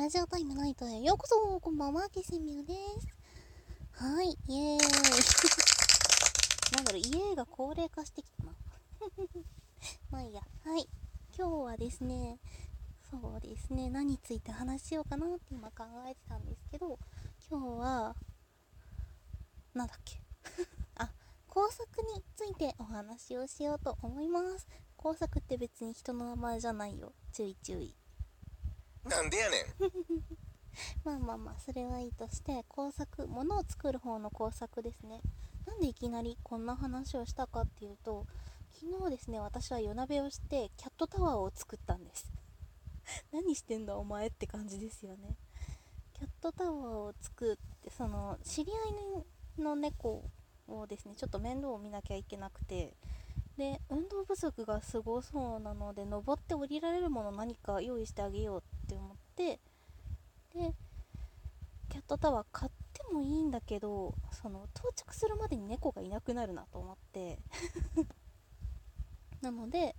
ラジオタイムナイトへようこそこんばんは、キセミュです。はい、イエーイ。なんだろう、イエーが高齢化してきたな。まあいいや。はい。今日はですね、そうですね、何について話しようかなって今考えてたんですけど、今日は、なんだっけ。あ、工作についてお話をしようと思います。工作って別に人の名前じゃないよ。注意注意。なんでやねん。まあまあまあそれはいいとして工作物を作る方の工作ですね。なんでいきなりこんな話をしたかっていうと昨日ですね私は夜鍋をしてキャットタワーを作ったんです。何してんだお前って感じですよね。キャットタワーを作ってその知り合いの猫をですねちょっと面倒を見なきゃいけなくてで運動不足がすごそうなので登って降りられるもの何か用意してあげようって思ってでキャットタワー買ってもいいんだけどその到着するまでに猫がいなくなるなと思って。なので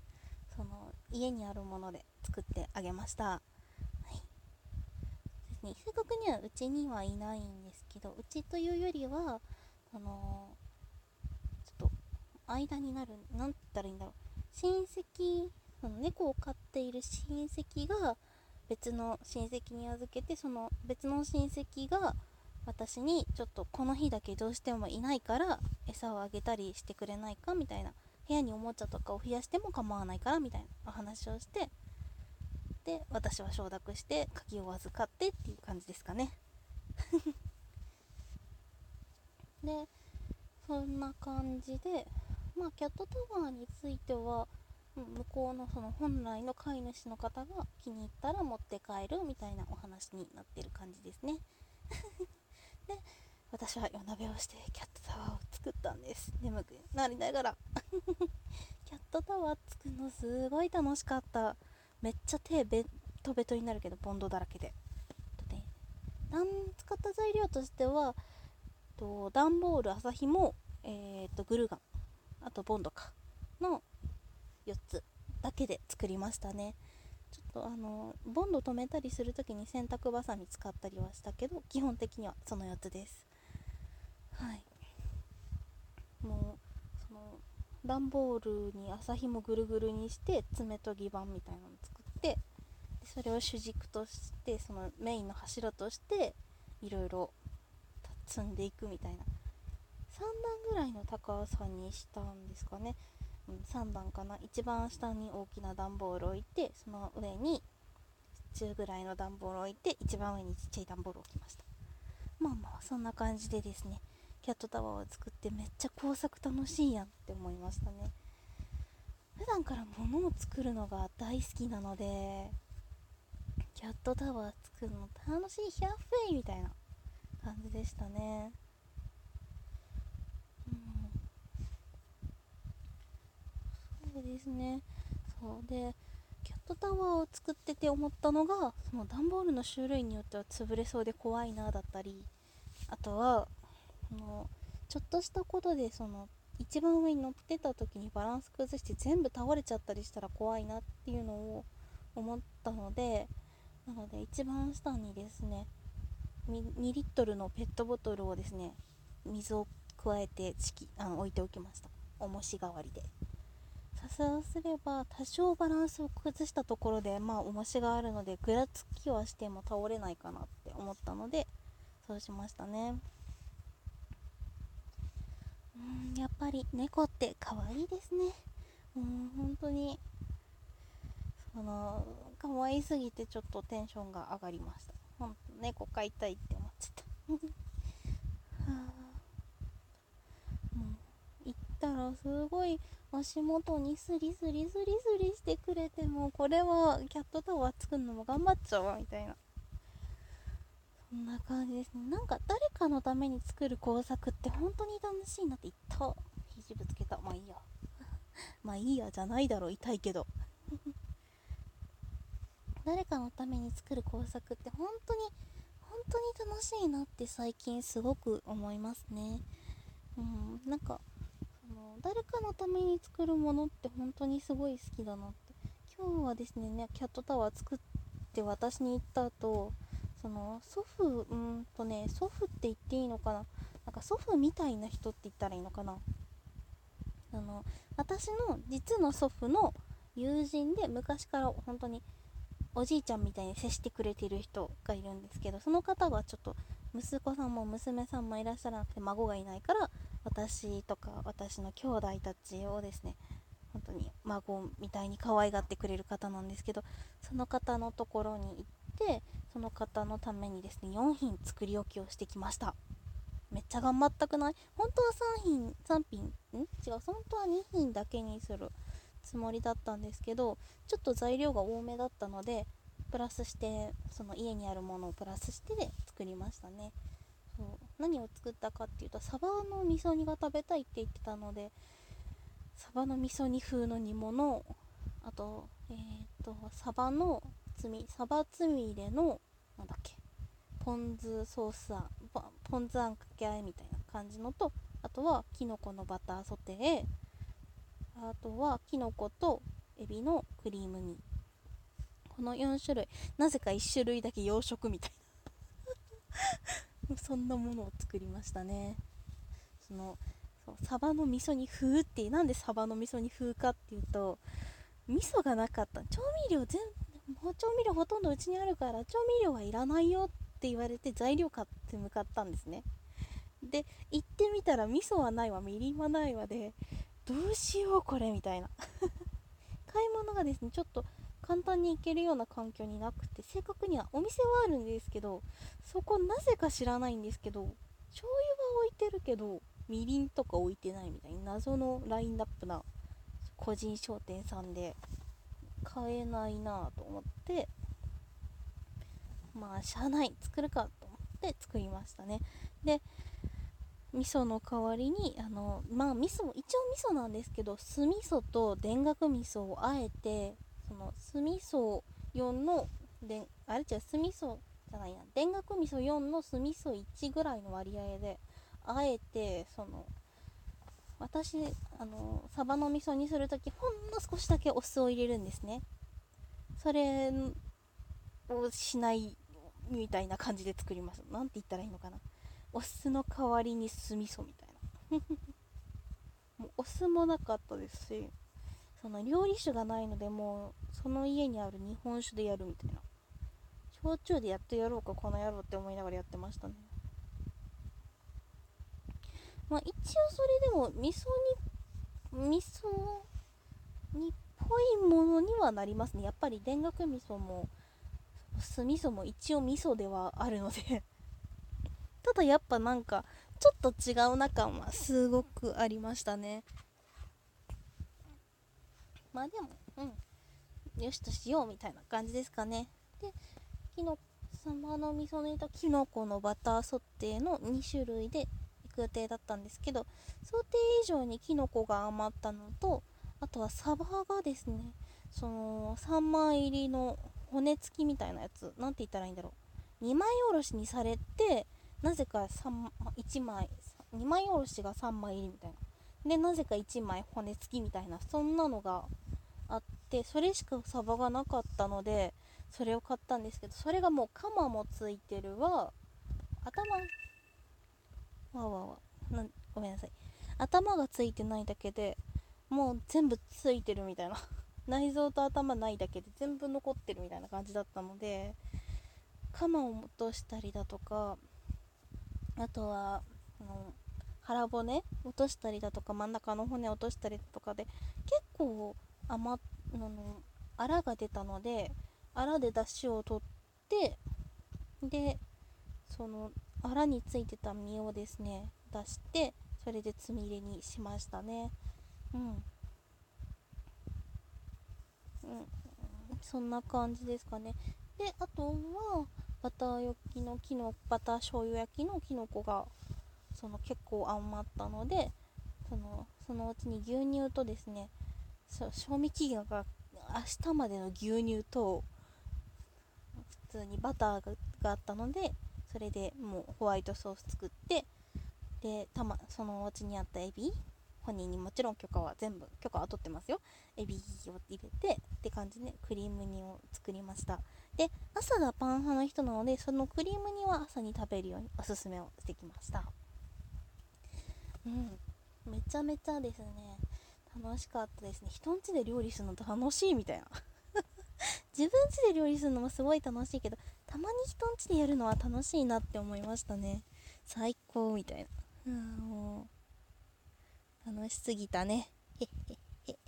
その家にあるもので作ってあげました、はい、ですね正確にはうちにはいないんですけどうちというよりはあのちょっと間になる何て言ったらいいんだろう。親戚その猫を飼っている親戚が別の親戚に預けてその別の親戚が私にちょっとこの日だけどうしてもいないから餌をあげたりしてくれないかみたいな部屋におもちゃとかを増やしても構わないからみたいなお話をしてで私は承諾して鍵を預かってっていう感じですかね。でそんな感じでまあ、キャットタワーについては、向こうのその本来の飼い主の方が気に入ったら持って帰るみたいなお話になってる感じですね。で、私は夜鍋をしてキャットタワーを作ったんです。眠くなりながら。キャットタワー作るのすごい楽しかった。めっちゃ手ベトベトになるけど、ボンドだらけで。とね、使った材料としては、と段ボール、麻紐、えー、とグルガンあとボンドかの4つだけで作りましたね。ちょっとあのボンド止めたりする時に洗濯ばさみ使ったりはしたけど基本的にはその4つです。はい。もうその段ボールに麻ひもぐるぐるにして爪研ぎ板みたいなの作ってそれを主軸としてそのメインの柱としていろいろ積んでいくみたいな。3段ぐらいの高さにしたんですかね、3段かな。一番下に大きな段ボールを置いてその上に中ぐらいの段ボールを置いて一番上にちっちゃい段ボールを置きました。まあまあそんな感じでですねキャットタワーを作ってめっちゃ工作楽しいやんって思いましたね。普段から物を作るのが大好きなのでキャットタワー作るの楽しいヒャッフェイみたいな感じでしたね。ですね。そう。でキャットタワーを作ってて思ったのがその段ボールの種類によっては潰れそうで怖いなだったりあとはそのちょっとしたことでその一番上に乗ってた時にバランス崩して全部倒れちゃったりしたら怖いなっていうのを思ったのでなので一番下にですね2リットルのペットボトルをですね水を加えてあの置いておきました。重し代わりで。そうすれば多少バランスを崩したところでまあ重しがあるのでぐらつきはしても倒れないかなって思ったのでそうしましたね。うんやっぱり猫って可愛いですね。うん本当に。その可愛すぎてちょっとテンションが上がりました。ほんと猫飼いたいって思っちゃった。は あたらすごい足元にスリスリスリスリしてくれてもこれはキャットタワー作るのも頑張っちゃおうみたいな。そんな感じですね。なんか誰かのために作る工作って本当に楽しいなって言った。肘ぶつけた。まあいいや。まあいいやじゃないだろ痛いけど。誰かのために作る工作って本当に本当に楽しいなって最近すごく思いますね。うん。なんか誰かのために作るものって本当にすごい好きだなって。今日はですねキャットタワー作って私に行った後その祖父うんとね祖父って言っていいのかな。なんか祖父みたいな人って言ったらいいのかな。あの私の実の祖父の友人で昔から本当におじいちゃんみたいに接してくれてる人がいるんですけどその方はちょっと息子さんも娘さんもいらっしゃらなくて孫がいないから私とか私の兄弟たちをですね本当に孫みたいに可愛がってくれる方なんですけどその方のところに行ってその方のためにですね4品作り置きをしてきました。めっちゃ頑張ったくない？本当は3品3品ん？違う本当は2品だけにするつもりだったんですけどちょっと材料が多めだったのでプラスしてその家にあるものをプラスしてで作りましたね。そう。何を作ったかっていうとサバの味噌煮が食べたいって言ってたのでサバの味噌煮風の煮物あとえっ、とサバのつみサバつみれのなんだっけポン酢ソースあんポン酢あんかけあえみたいな感じのとあとはきのこのバターソテーあとはきのことエビのクリーム煮。この4種類。なぜか1種類だけ洋食みたいな。そんなものを作りましたね。そのそうサバの味噌煮風ってなんでサバの味噌煮風かっていうと味噌がなかった。調味料全もう調味料ほとんどうちにあるから調味料はいらないよって言われて材料買って向かったんですね。で行ってみたら味噌はないわ。みりんはないわでどうしようこれみたいな。買い物がですねちょっと簡単に行けるような環境になくて正確にはお店はあるんですけどそこなぜか知らないんですけど醤油は置いてるけどみりんとか置いてないみたいな謎のラインナップな個人商店さんで買えないなと思ってまあしゃあない作るかと思って作りましたね。で味噌の代わりにあのまあ味噌一応味噌なんですけど酢味噌と田楽味噌をあえてその酢味噌4のであれ違う酢味噌じゃないな田楽味噌4の酢味噌1ぐらいの割合であえてその私あのサバの味噌にする時ほんの少しだけお酢を入れるんですね。それをしないみたいな感じで作ります。何て言ったらいいのかな。お酢の代わりに酢味噌みたいな。もうお酢もなかったですしその料理酒がないのでもうその家にある日本酒でやるみたいな。焼酎でやってやろうかこの野郎って思いながらやってましたね。まあ一応それでも味噌に味噌煮っぽいものにはなりますね。やっぱり田楽味噌も酢味噌も一応味噌ではあるので。ただやっぱなんかちょっと違うな感はすごくありましたね。まあでもうん。よしとしようみたいな感じですかね。できのサマの味噌煮ときのこのバターソテーの2種類で行く予定だったんですけど想定以上にきのこが余ったのとあとはサバがですねその3枚入りの骨付きみたいなやつ何て言ったらいいんだろう。2枚おろしにされてなぜか1枚2枚おろしが3枚入りみたいな。でなぜか1枚骨付きみたいなそんなのがあってそれしかサバがなかったのでそれを買ったんですけどそれがもうカマもついてるわ。頭わわわ。なごめんなさい。頭がついてないだけでもう全部ついてるみたいな。内臓と頭ないだけで全部残ってるみたいな感じだったのでカマを落としたりだとかあとはあの腹骨落としたりだとか真ん中の骨落としたりだとかで結構余っあのあらが出たのであらで出汁を取ってでそのあらについてた身をですね出してそれでつみれにしましたね。うん。うん。そんな感じですかね。であとはバター焼きのきのバター醤油焼きのきのこがその結構余ったのでそのそのうちに牛乳とですねそう賞味期限が明日までの牛乳と普通にバターがあったのでそれでもうホワイトソース作ってでたまそのお家にあったエビ本人にもちろん許可は全部許可は取ってますよ。エビを入れてって感じでクリーム煮を作りました。で朝がパン派の人なのでそのクリーム煮は朝に食べるようにおすすめをしてきました。うん。めちゃめちゃですね。楽しかったですね。人ん家で料理するの楽しいみたいな。自分家で料理するのもすごい楽しいけどたまに人ん家でやるのは楽しいなって思いましたね。最高みたいな。うんもう楽しすぎたね。へへへ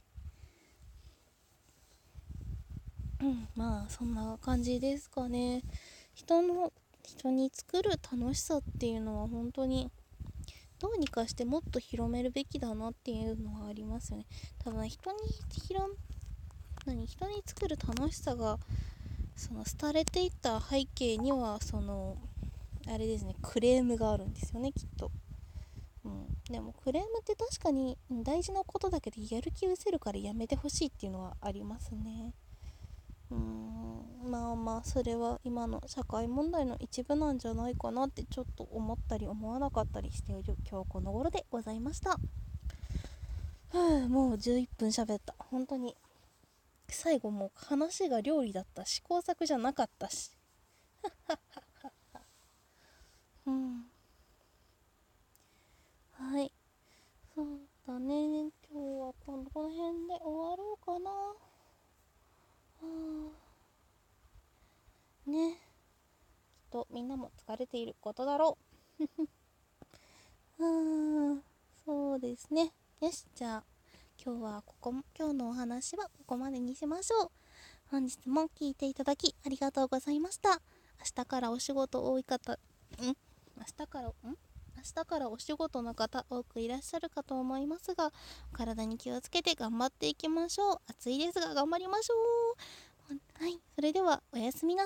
うんまあそんな感じですかね。人の人に作る楽しさっていうのは本当にどうにかしてもっと広めるべきだなっていうのはありますよね。多分人に広何？人に作る楽しさがその廃れていった背景にはそのあれですねクレームがあるんですよねきっと、うん、でもクレームって確かに大事なことだけどやる気失せるからやめてほしいっていうのはありますね。うん。まあまあそれは今の社会問題の一部なんじゃないかなってちょっと思ったり思わなかったりしている今日この頃でございました。ふ うもう11分喋った。本当に。最後もう話が料理だった。試行錯じゃなかったし。うん。はい。そうだね。今日はこの辺で終わろうかな。ね。きっとみんなも疲れていることだろう。うんそうですね。よしじゃあ今日はここ今日のお話はここまでにしましょう。本日も聞いていただきありがとうございました。明日からお仕事多い方ん？明日からん？明日からお仕事の方多くいらっしゃるかと思いますが体に気をつけて頑張っていきましょう。暑いですが頑張りましょう。はいそれではおやすみなさい。